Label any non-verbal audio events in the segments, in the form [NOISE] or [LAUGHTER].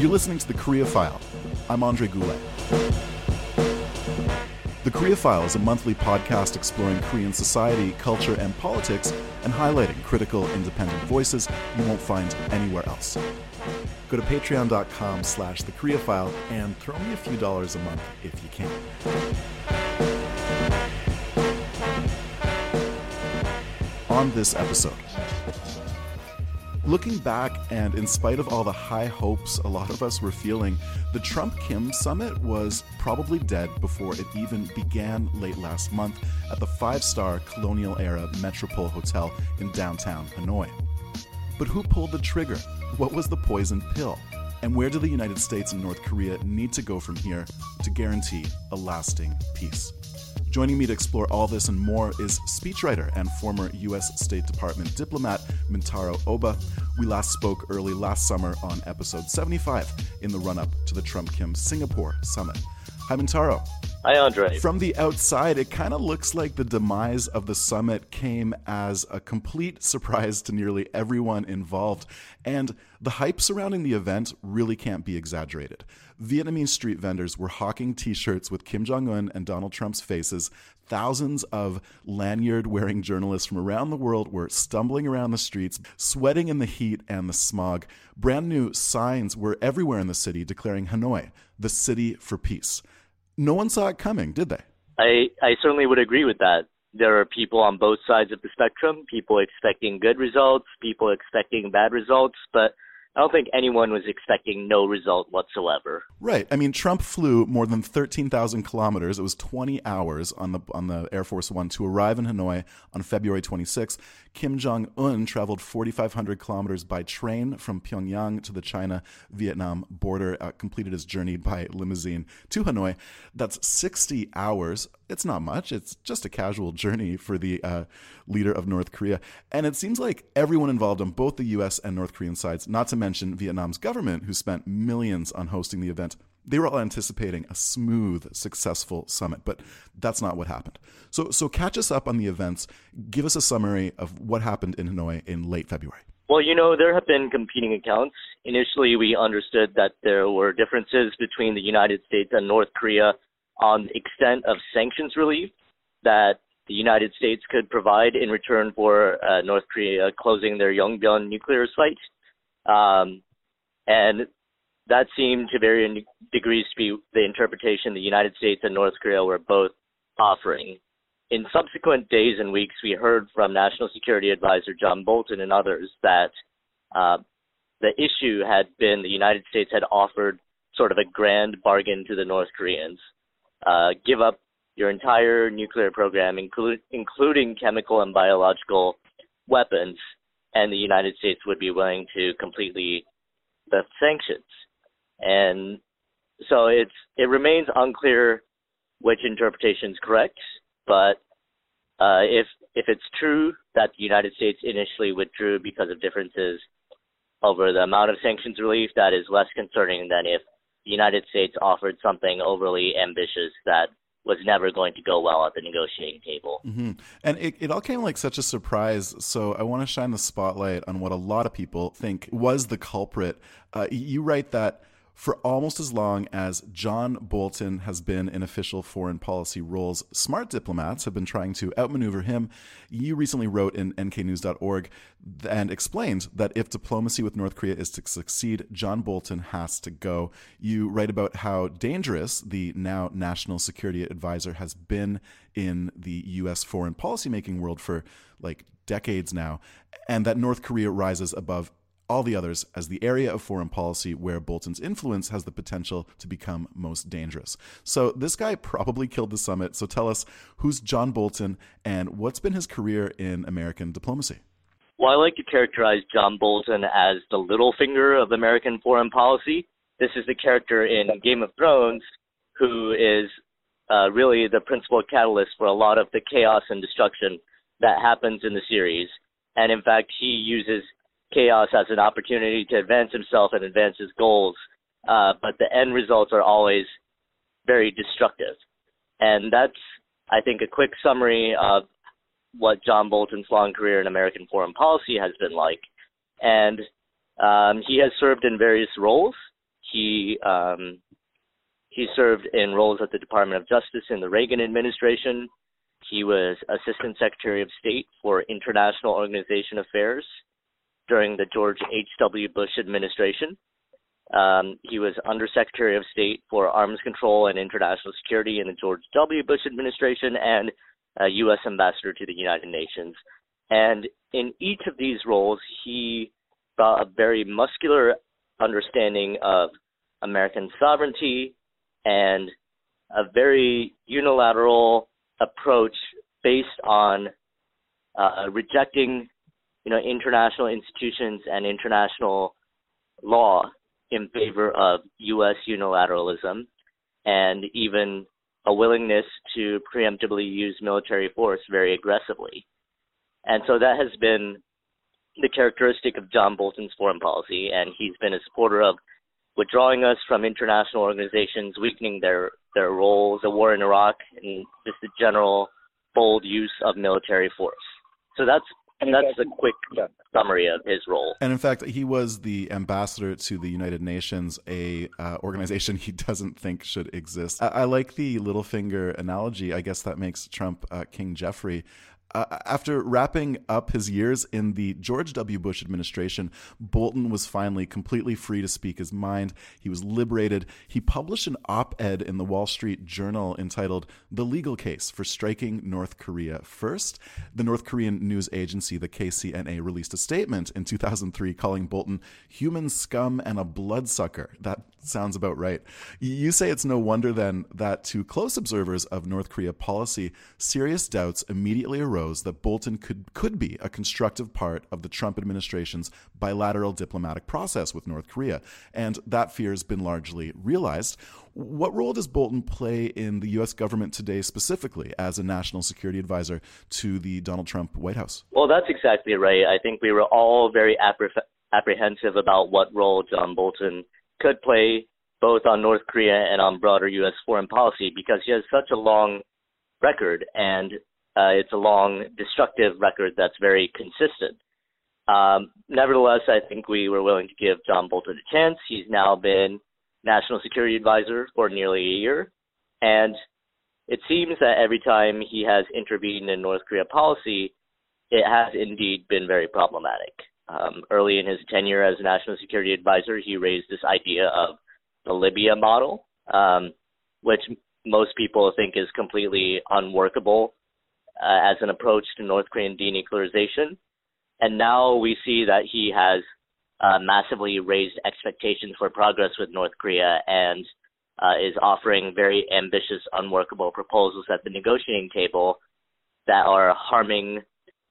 You're listening to The Korea File. I'm Andre Goulet. The Korea File is a monthly podcast exploring Korean society, culture, and politics and highlighting critical, independent voices you won't find anywhere else. Go to patreon.com slash the Korea File and throw me a few dollars a month if you can. On this episode, Looking back, and in spite of all the high hopes a lot of us were feeling, the Trump Kim summit was probably dead before it even began late last month at the five star colonial era Metropole Hotel in downtown Hanoi. But who pulled the trigger? What was the poison pill? And where do the United States and North Korea need to go from here to guarantee a lasting peace? Joining me to explore all this and more is speechwriter and former U.S. State Department diplomat Mintaro Oba. We last spoke early last summer on episode 75 in the run up to the Trump Kim Singapore summit. Hi, Mintaro. Hi, Andre. From the outside, it kind of looks like the demise of the summit came as a complete surprise to nearly everyone involved. And the hype surrounding the event really can't be exaggerated. Vietnamese street vendors were hawking t shirts with Kim Jong un and Donald Trump's faces. Thousands of lanyard wearing journalists from around the world were stumbling around the streets, sweating in the heat and the smog. Brand new signs were everywhere in the city declaring Hanoi, the city for peace no one saw it coming, did they? I, I certainly would agree with that. There are people on both sides of the spectrum, people expecting good results, people expecting bad results, but I don't think anyone was expecting no result whatsoever. Right. I mean, Trump flew more than 13,000 kilometers. It was 20 hours on the on the Air Force One to arrive in Hanoi on February 26. Kim Jong Un traveled 4,500 kilometers by train from Pyongyang to the China Vietnam border, uh, completed his journey by limousine to Hanoi. That's 60 hours. It's not much. It's just a casual journey for the uh, leader of North Korea. And it seems like everyone involved on both the US and North Korean sides, not to mention Vietnam's government, who spent millions on hosting the event, they were all anticipating a smooth, successful summit, but that's not what happened. So, so catch us up on the events. Give us a summary of what happened in Hanoi in late February. Well, you know, there have been competing accounts. Initially, we understood that there were differences between the United States and North Korea on the extent of sanctions relief that the United States could provide in return for uh, North Korea closing their Yongbyon nuclear site. Um, and that seemed to varying degrees to be the interpretation the United States and North Korea were both offering. In subsequent days and weeks, we heard from National Security Advisor John Bolton and others that uh, the issue had been the United States had offered sort of a grand bargain to the North Koreans. Uh, give up your entire nuclear program, inclu- including chemical and biological weapons, and the United States would be willing to completely lift sanctions. And so it's it remains unclear which interpretation is correct, but uh, if if it's true that the United States initially withdrew because of differences over the amount of sanctions relief, that is less concerning than if the United States offered something overly ambitious that was never going to go well at the negotiating table. Mm-hmm. And it, it all came like such a surprise. So I want to shine the spotlight on what a lot of people think was the culprit. Uh, you write that for almost as long as John Bolton has been in official foreign policy roles, smart diplomats have been trying to outmaneuver him. You recently wrote in nknews.org and explained that if diplomacy with North Korea is to succeed, John Bolton has to go. You write about how dangerous the now national security advisor has been in the U.S. foreign policy making world for like decades now, and that North Korea rises above all the others as the area of foreign policy where Bolton's influence has the potential to become most dangerous. So this guy probably killed the summit. So tell us who's John Bolton and what's been his career in American diplomacy? Well, I like to characterize John Bolton as the Littlefinger of American foreign policy. This is the character in Game of Thrones who is uh, really the principal catalyst for a lot of the chaos and destruction that happens in the series. And in fact, he uses chaos as an opportunity to advance himself and advance his goals. Uh, but the end results are always very destructive. And that's, I think, a quick summary of what John Bolton's long career in American foreign policy has been like. And um, he has served in various roles. He um, he served in roles at the Department of Justice in the Reagan administration. He was Assistant Secretary of State for International Organization Affairs during the George H.W. Bush administration. Um, he was Undersecretary of State for Arms Control and International Security in the George W. Bush administration and U.S. Ambassador to the United Nations. And in each of these roles, he brought a very muscular understanding of American sovereignty and a very unilateral approach based on uh, rejecting you know, international institutions and international law in favor of U.S. unilateralism and even a willingness to preemptively use military force very aggressively. And so that has been the characteristic of John Bolton's foreign policy, and he's been a supporter of withdrawing us from international organizations, weakening their, their roles, the war in Iraq, and just the general bold use of military force. So that's and that's a quick summary of his role. And in fact, he was the ambassador to the United Nations, a uh, organization [LAUGHS] he doesn't think should exist. I, I, like the Littlefinger analogy. I guess that makes Trump uh, King Joffrey. Uh, after wrapping up his years in the George W. Bush administration, Bolton was finally completely free to speak his mind. He was liberated. He published an op ed in the Wall Street Journal entitled The Legal Case for Striking North Korea First. The North Korean news agency, the KCNA, released a statement in 2003 calling Bolton human scum and a bloodsucker. That sounds about right. You say it's no wonder then that to close observers of North Korea policy, serious doubts immediately arose that Bolton could, could be a constructive part of the Trump administration's bilateral diplomatic process with North Korea. And that fear has been largely realized. What role does Bolton play in the U.S. government today, specifically as a national security advisor to the Donald Trump White House? Well, that's exactly right. I think we were all very apprehensive about what role John Bolton could play both on North Korea and on broader U.S. foreign policy because he has such a long record and uh, it's a long destructive record that's very consistent. Um, nevertheless, I think we were willing to give John Bolton a chance. He's now been national security advisor for nearly a year, and it seems that every time he has intervened in North Korea policy, it has indeed been very problematic. Um, early in his tenure as national security advisor, he raised this idea of the Libya model, um, which most people think is completely unworkable uh, as an approach to North Korean denuclearization. And now we see that he has uh, massively raised expectations for progress with North Korea and uh, is offering very ambitious, unworkable proposals at the negotiating table that are harming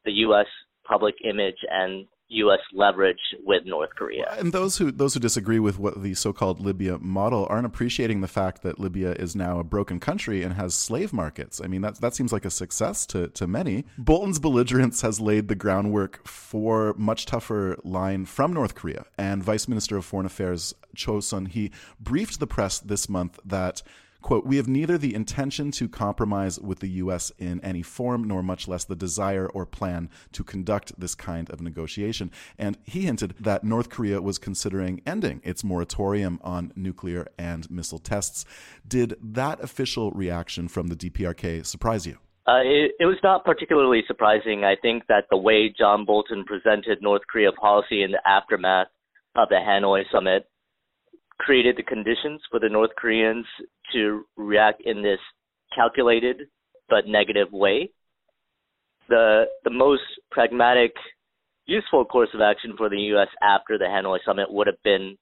the U.S. public image and U.S. leverage with North Korea. And those who those who disagree with what the so-called Libya model aren't appreciating the fact that Libya is now a broken country and has slave markets. I mean, that that seems like a success to to many. Bolton's belligerence has laid the groundwork for much tougher line from North Korea. And Vice Minister of Foreign Affairs Choe Son Hui briefed the press this month that Quote, we have neither the intention to compromise with the U.S. in any form, nor much less the desire or plan to conduct this kind of negotiation. And he hinted that North Korea was considering ending its moratorium on nuclear and missile tests. Did that official reaction from the DPRK surprise you? Uh, it, it, was not particularly surprising. I think that the way John Bolton presented North Korea policy in the aftermath of the Hanoi summit created the conditions for the North Koreans to react in this calculated but negative way. The the most pragmatic useful course of action for the U.S. after the Hanoi summit would have been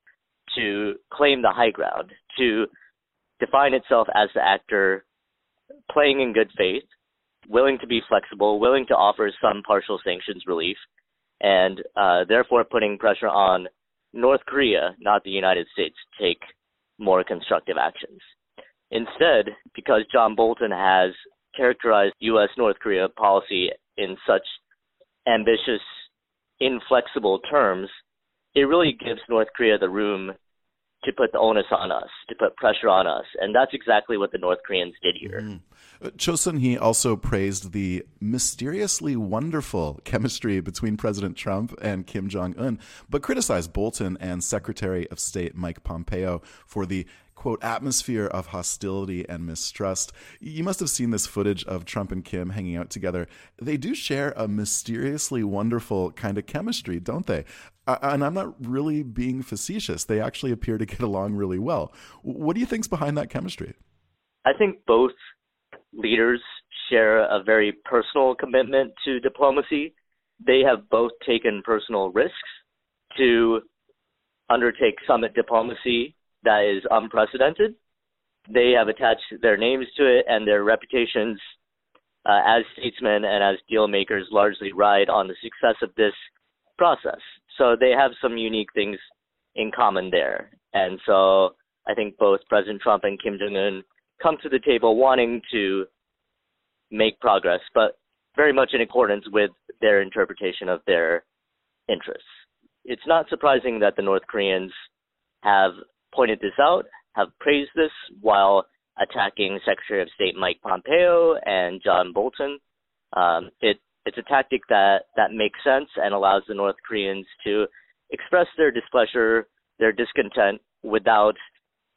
to claim the high ground, to define itself as the actor playing in good faith, willing to be flexible, willing to offer some partial sanctions relief, and uh, therefore putting pressure on North Korea, not the United States, take more constructive actions. Instead, because John Bolton has characterized U.S. North Korea policy in such ambitious, inflexible terms, it really gives North Korea the room to put the onus on us, to put pressure on us. And that's exactly what the North Koreans did here. Mm. Uh, Choe Son Hui also praised the mysteriously wonderful [LAUGHS] chemistry between President Trump and Kim Jong un, but criticized Bolton and Secretary of State Mike Pompeo for the quote, atmosphere of hostility and mistrust. You must have seen this footage of Trump and Kim hanging out together. They do share a mysteriously wonderful kind of chemistry, don't they? Uh, and I'm not really being facetious. They actually appear to get along really well. What do you think's behind that chemistry? I think both leaders share a very personal commitment to diplomacy. They have both taken personal risks to undertake summit diplomacy that is unprecedented. They have attached their names to it, and their reputations uh, as statesmen and as deal makers largely ride on the success of this process. So they have some unique things in common there. And so I think both President Trump and Kim Jong un come to the table wanting to make progress, but very much in accordance with their interpretation of their interests. It's not surprising that the North Koreans have pointed this out, have praised this while attacking Secretary of State Mike Pompeo and John Bolton. Um, it, it's a tactic that, that makes sense and allows the North Koreans to express their displeasure, their discontent without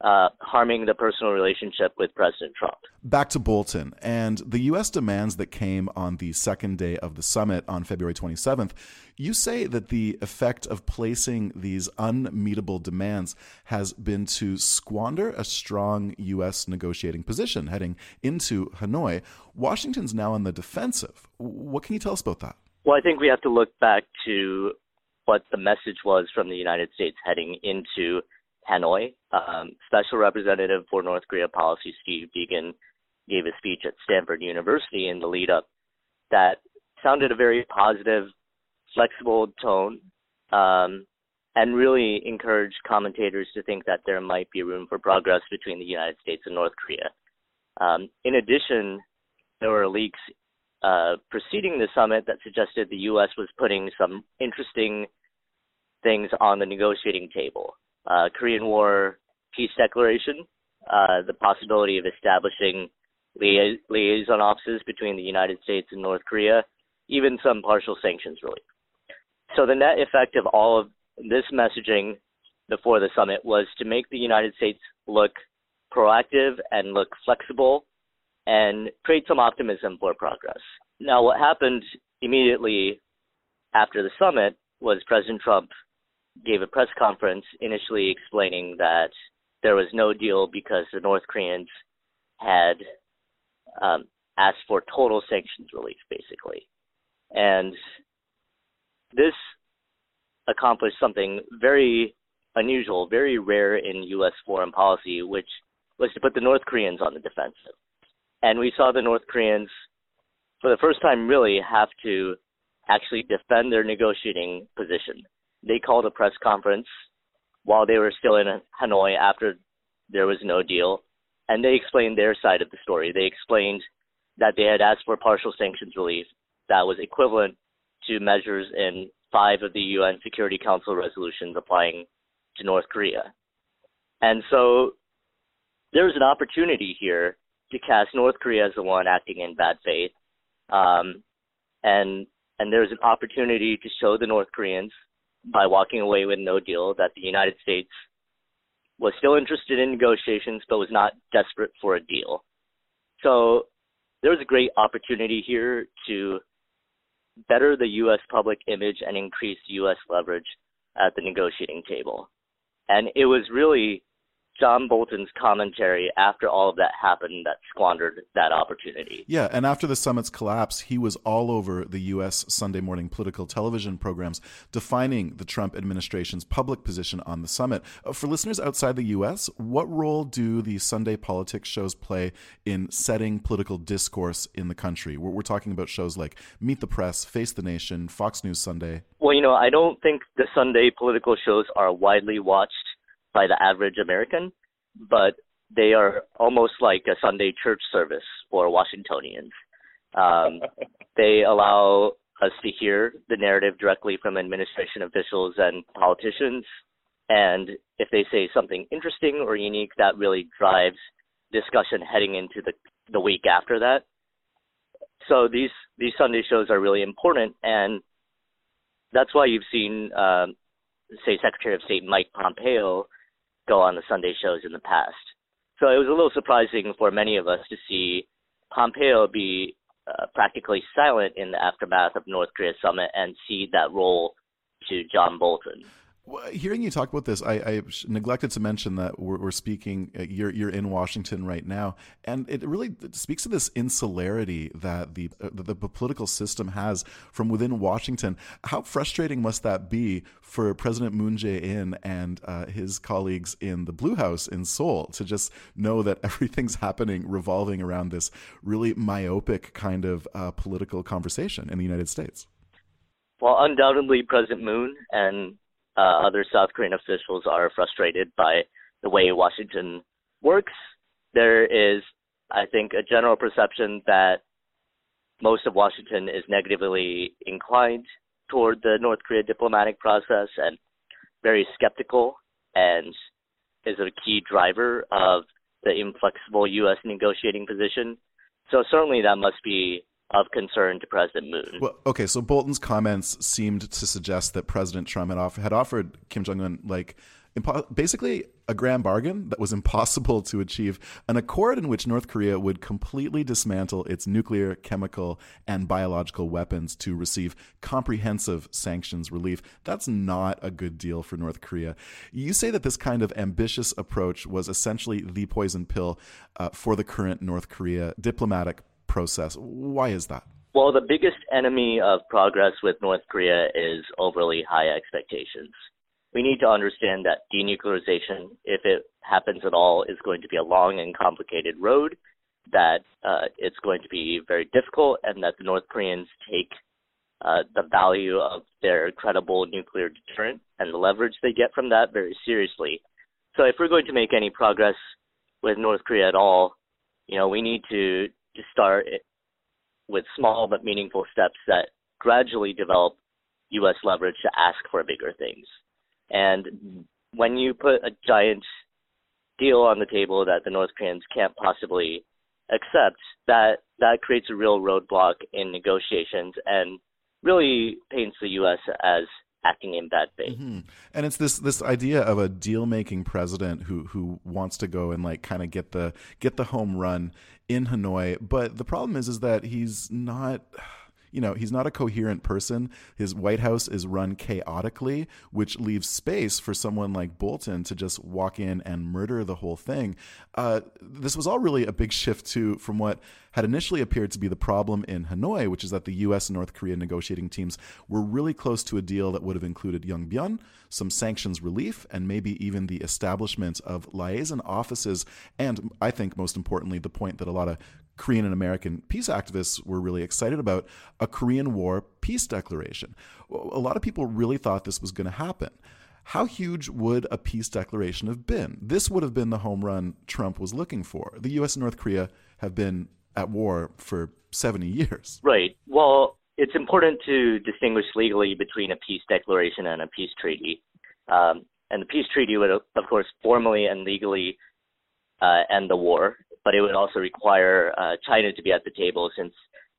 uh, harming the personal relationship with President Trump. Back to Bolton and the U.S. demands that came on the second day of the summit on February 27th. You say that the effect of placing these unmeetable demands has been to squander a strong U.S. negotiating position heading into Hanoi. Washington's now on the defensive. What can you tell us about that? Well, I think we have to look back to what the message was from the United States heading into Hanoi. Um, Special Representative for North Korea Policy Steve Biegun gave a speech at Stanford University in the lead up that sounded a very positive, flexible tone, um, and really encouraged commentators to think that there might be room for progress between the United States and North Korea. Um, in addition, there were leaks uh, preceding the summit that suggested the U.S. was putting some interesting things on the negotiating table uh, Korean War peace declaration, uh, the possibility of establishing lia- liaison offices between the United States and North Korea, even some partial sanctions relief. So the net effect of all of this messaging before the summit was to make the United States look proactive and look flexible and create some optimism for progress. Now, what happened immediately after the summit was President Trump gave a press conference initially explaining that there was no deal because the North Koreans had um, asked for total sanctions relief, basically. And this accomplished something very unusual, very rare in U.S. foreign policy, which was to put the North Koreans on the defensive. And we saw the North Koreans, for the first time, really have to actually defend their negotiating position they called a press conference while they were still in Hanoi after there was no deal, and they explained their side of the story. They explained that they had asked for partial sanctions relief that was equivalent to measures in five of the UN Security Council resolutions applying to North Korea. And so there's an opportunity here to cast North Korea as the one acting in bad faith. Um, and and there's an opportunity to show the North Koreans by walking away with no deal that the United States was still interested in negotiations but was not desperate for a deal. So there was a great opportunity here to better the U.S. public image and increase U.S. leverage at the negotiating table. And it was really John Bolton's commentary after all of that happened that squandered that opportunity. Yeah, and after the summit's collapse, he was all over the U.S. Sunday morning political television programs defining the Trump administration's public position on the summit. Uh, for listeners outside the U.S., what role do the Sunday politics shows play in setting political discourse in the country? We're, we're talking about shows like Meet the Press, Face the Nation, Fox News Sunday. Well, you know, I don't think the Sunday political shows are widely watched by the average American, but they are almost like a Sunday church service for Washingtonians. Um, [LAUGHS] they allow us to hear the narrative directly from administration officials and politicians. And if they say something interesting or unique, that really drives discussion heading into the, the week after that. So these these Sunday shows are really important, and that's why you've seen, um, say, Secretary of State Mike Pompeo go on the Sunday shows in the past. So it was a little surprising for many of us to see Pompeo be uh, practically silent in the aftermath of North Korea summit and cede that role to John Bolton. Hearing you talk about this, I, I neglected to mention that we're, we're, speaking. Uh, you're you're in Washington right now, and it really speaks to this insularity that the, uh, the, the political system has from within Washington. How frustrating must that be for President Moon Jae-in and uh, his colleagues in the Blue House in Seoul to just know that [LAUGHS] everything's happening revolving around this really myopic kind of uh, political conversation in the United States? Well, undoubtedly, President Moon and uh, other South Korean officials are frustrated by the way Washington works. There is, I think, a general perception that most of Washington is negatively inclined toward the North Korea diplomatic process and very skeptical and is a key driver of the inflexible U.S. negotiating position. So certainly that must be of concern to President Moon. Well, okay, so Bolton's comments seemed to suggest that President Trump had, offer, had offered Kim Jong Un like impo- basically a grand bargain that was [LAUGHS] impossible to achieve, an accord in which North Korea would completely dismantle its nuclear, chemical, and biological weapons to receive comprehensive sanctions relief. That's not a good deal for North Korea. You say that this kind of ambitious approach was essentially the poison pill uh, for the current North Korea diplomatic process. Why is that? Well, the biggest enemy of progress with North Korea is overly high expectations. We need to understand that denuclearization, if it happens at all, is going to be a long and complicated road, that uh, it's going to be very difficult, and that the North Koreans take uh, the value of their credible nuclear deterrent and the leverage they get from that very seriously. So, if we're going to make any progress with North Korea at all, you know, we need to to start with small but meaningful steps that gradually develop U.S. leverage to ask for bigger things. And when you put a giant deal on the table that the North Koreans can't possibly accept, that that creates a real roadblock in negotiations and really paints the U.S. as acting in bad faith. Mm-hmm. And it's this this idea of a deal making president who who wants to go and like kind of get the get the home run in Hanoi. But the problem is is that he's not you know, he's not a coherent person. His White House is run chaotically, which leaves space for someone like Bolton to just walk in and murder the whole thing. Uh, this was all really a big shift to from what had initially appeared to be the problem in Hanoi, which is that the U.S. and North Korea negotiating teams were really close to a deal that would have included Young Yongbyon, some sanctions relief, and maybe even the establishment of liaison offices, and I think most importantly, the point that a lot of Korean and American peace activists were really excited about a Korean War peace declaration. A lot of people really thought this was going to happen. How huge would a peace declaration have been? This would have been the home run Trump was looking for. The U.S. and North Korea have been at war for 70 years. Right. Well, it's important to distinguish legally between a peace declaration and a peace treaty. Um, and the peace treaty would, of course, formally and legally uh, end the war but it would also require uh, China to be at the table since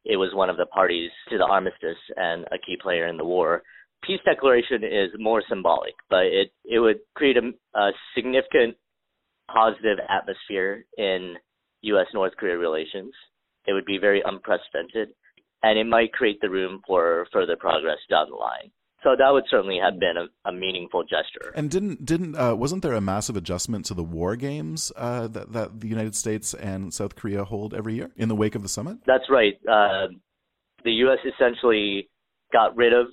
it was one of the parties to the armistice and a key player in the war. Peace declaration is more symbolic, but it it would create a, a significant positive atmosphere in U.S. North Korea relations. It would be very unprecedented, and it might create the room for further progress down the line. So that would certainly have been a, a meaningful gesture. And didn't didn't uh, wasn't there a massive adjustment to the war games uh, that that the United States and South Korea hold every year in the wake of the summit? That's right. Uh, the U.S. essentially got rid of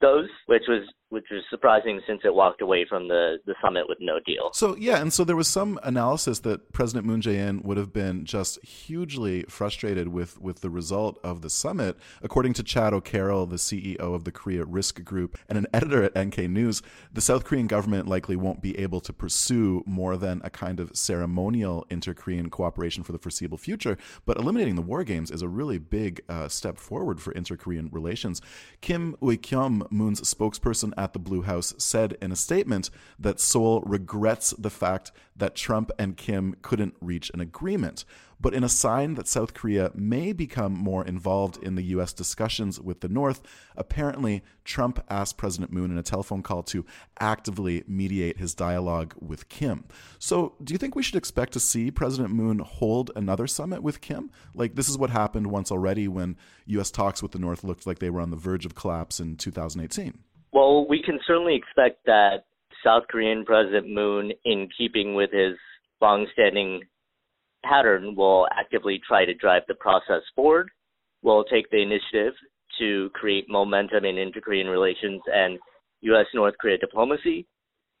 those, which was which was surprising since it walked away from the, the summit with no deal. So yeah, and so there was some analysis that President Moon Jae-in would have been just hugely frustrated with with the result of the summit, according to Chad O'Carroll, the CEO of the Korea Risk Group and an editor at NK News. The South Korean government likely won't be able to pursue more than a kind of ceremonial inter-Korean cooperation for the foreseeable future, but eliminating the war games is a really big uh, step forward for inter-Korean relations. Kim Ui-kyum, Moon's spokesperson at the Blue House said in a statement that Seoul regrets the fact that Trump and Kim couldn't reach an agreement. But in a sign that South Korea may become more involved in the U.S. discussions with the North, apparently Trump asked President Moon in a telephone call to actively mediate his dialogue with Kim. So, do you think we should expect to see President Moon hold another summit with Kim? Like, this is what happened once already when U.S. talks with the North looked like they were on the verge of collapse in 2018. Well, we can certainly expect that South Korean President Moon, in keeping with his long-standing pattern, will actively try to drive the process forward, will take the initiative to create momentum in inter-Korean relations and U.S. North Korea diplomacy.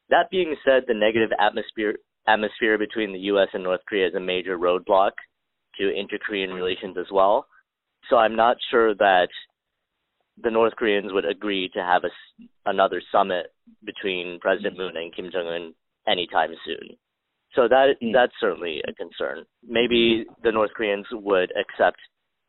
That being said, the negative atmosphere atmosphere between the U.S. and North Korea is a major roadblock to inter-Korean relations as well. So I'm not sure that the North Koreans would agree to have a, another summit between President Moon and Kim Jong Un anytime soon. So that mm. that's certainly a concern. Maybe the North Koreans would accept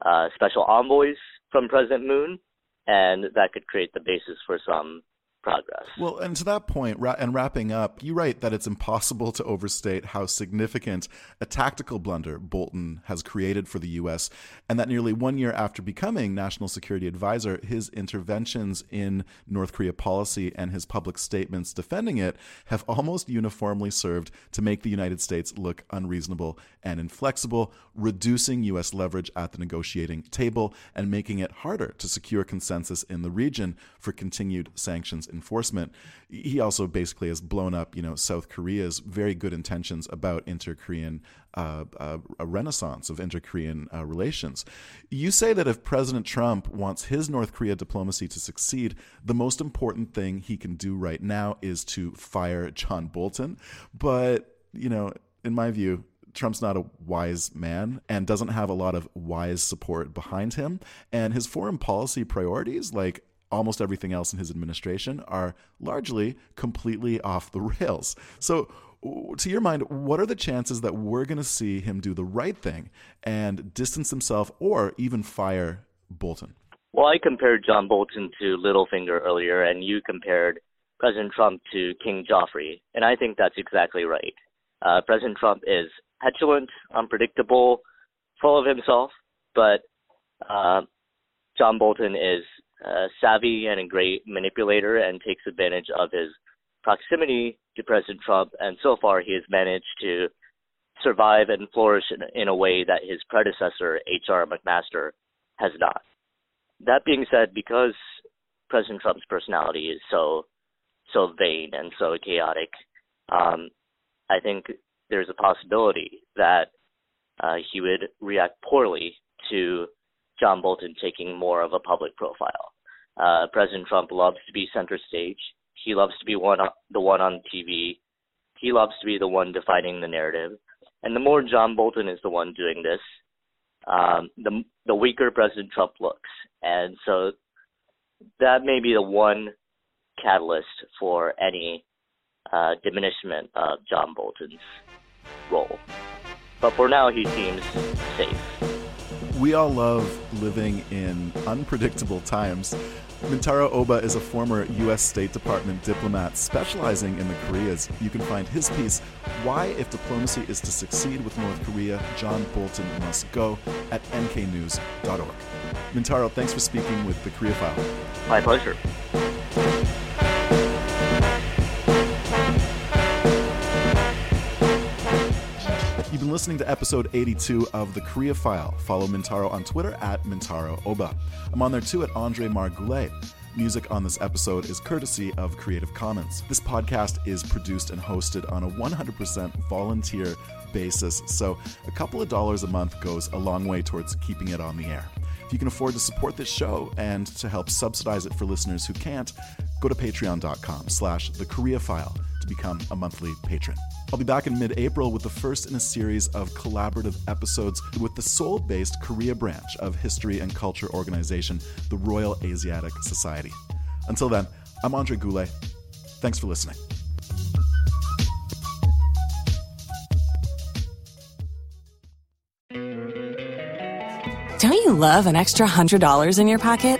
uh, special envoys from President Moon, and that could create the basis for some progress. Well, and to that point, and wrapping up, you write that it's impossible to overstate how significant a tactical blunder Bolton has created for the U.S., and that nearly one year after becoming National Security Advisor, his interventions in North Korea policy and his public statements defending it have almost uniformly served to make the United States look unreasonable and inflexible, reducing U.S. leverage at the negotiating table and making it harder to secure consensus in the region for continued sanctions enforcement. He also basically has blown up, you know, South Korea's very good intentions about inter-Korean uh, uh, a renaissance of inter-Korean uh, relations. You say that if President Trump wants his North Korea diplomacy to succeed, the most important thing he can do right now is to fire John Bolton. But you know, in my view, Trump's not a wise man and doesn't have a lot of wise support behind him. And his foreign policy priorities, like almost everything else in his administration are largely completely off the rails. So, to your mind, what are the chances that we're going to see him do the right thing and distance himself or even fire Bolton? Well, I compared John Bolton to Littlefinger earlier, and you compared President Trump to King Joffrey, and I think that's exactly right. Uh, President Trump is petulant, unpredictable, full of himself, but uh, John Bolton is uh, savvy and a great manipulator and takes advantage of his proximity to President Trump. And so far, he has managed to survive and flourish in, in a way that his predecessor, H.R. McMaster, has not. That being said, because President Trump's personality is so so vain and so chaotic, um, I think there's a possibility that uh, he would react poorly to John Bolton taking more of a public profile. Uh, President Trump loves to be center stage. He loves to be one the one on TV. He loves to be the one defining the narrative. And the more John Bolton is the one doing this, um, the the weaker President Trump looks. And so that may be the one catalyst for any uh, diminishment of John Bolton's role. But for now, he seems safe. We all love living in unpredictable times. Mintaro Oba is a former U.S. State Department diplomat specializing in the Koreas. You can find his piece, Why If Diplomacy is to Succeed with North Korea, John Bolton Must Go, at nknews.org. Mintaro, thanks for speaking with the Korea File. My pleasure. You've been listening to episode 82 of The Korea File. Follow Mintaro on Twitter at Mintaro Oba. I'm on there too at Andre Margoulet. Music on this episode is courtesy of Creative Commons. This podcast is produced and hosted on a 100% volunteer basis, so a couple of dollars a month goes a long way towards keeping it on the air. If you can afford to support this show and to help subsidize it for listeners who can't, go to patreon.com slash the Korea File become a monthly patron. I'll be back in mid April with the first in a series of collaborative episodes with the Seoul based Korea branch of history and culture organization, the Royal Asiatic Society. Until then, I'm Andre Goulet. Thanks for listening. Don't you love an extra $100 in your pocket?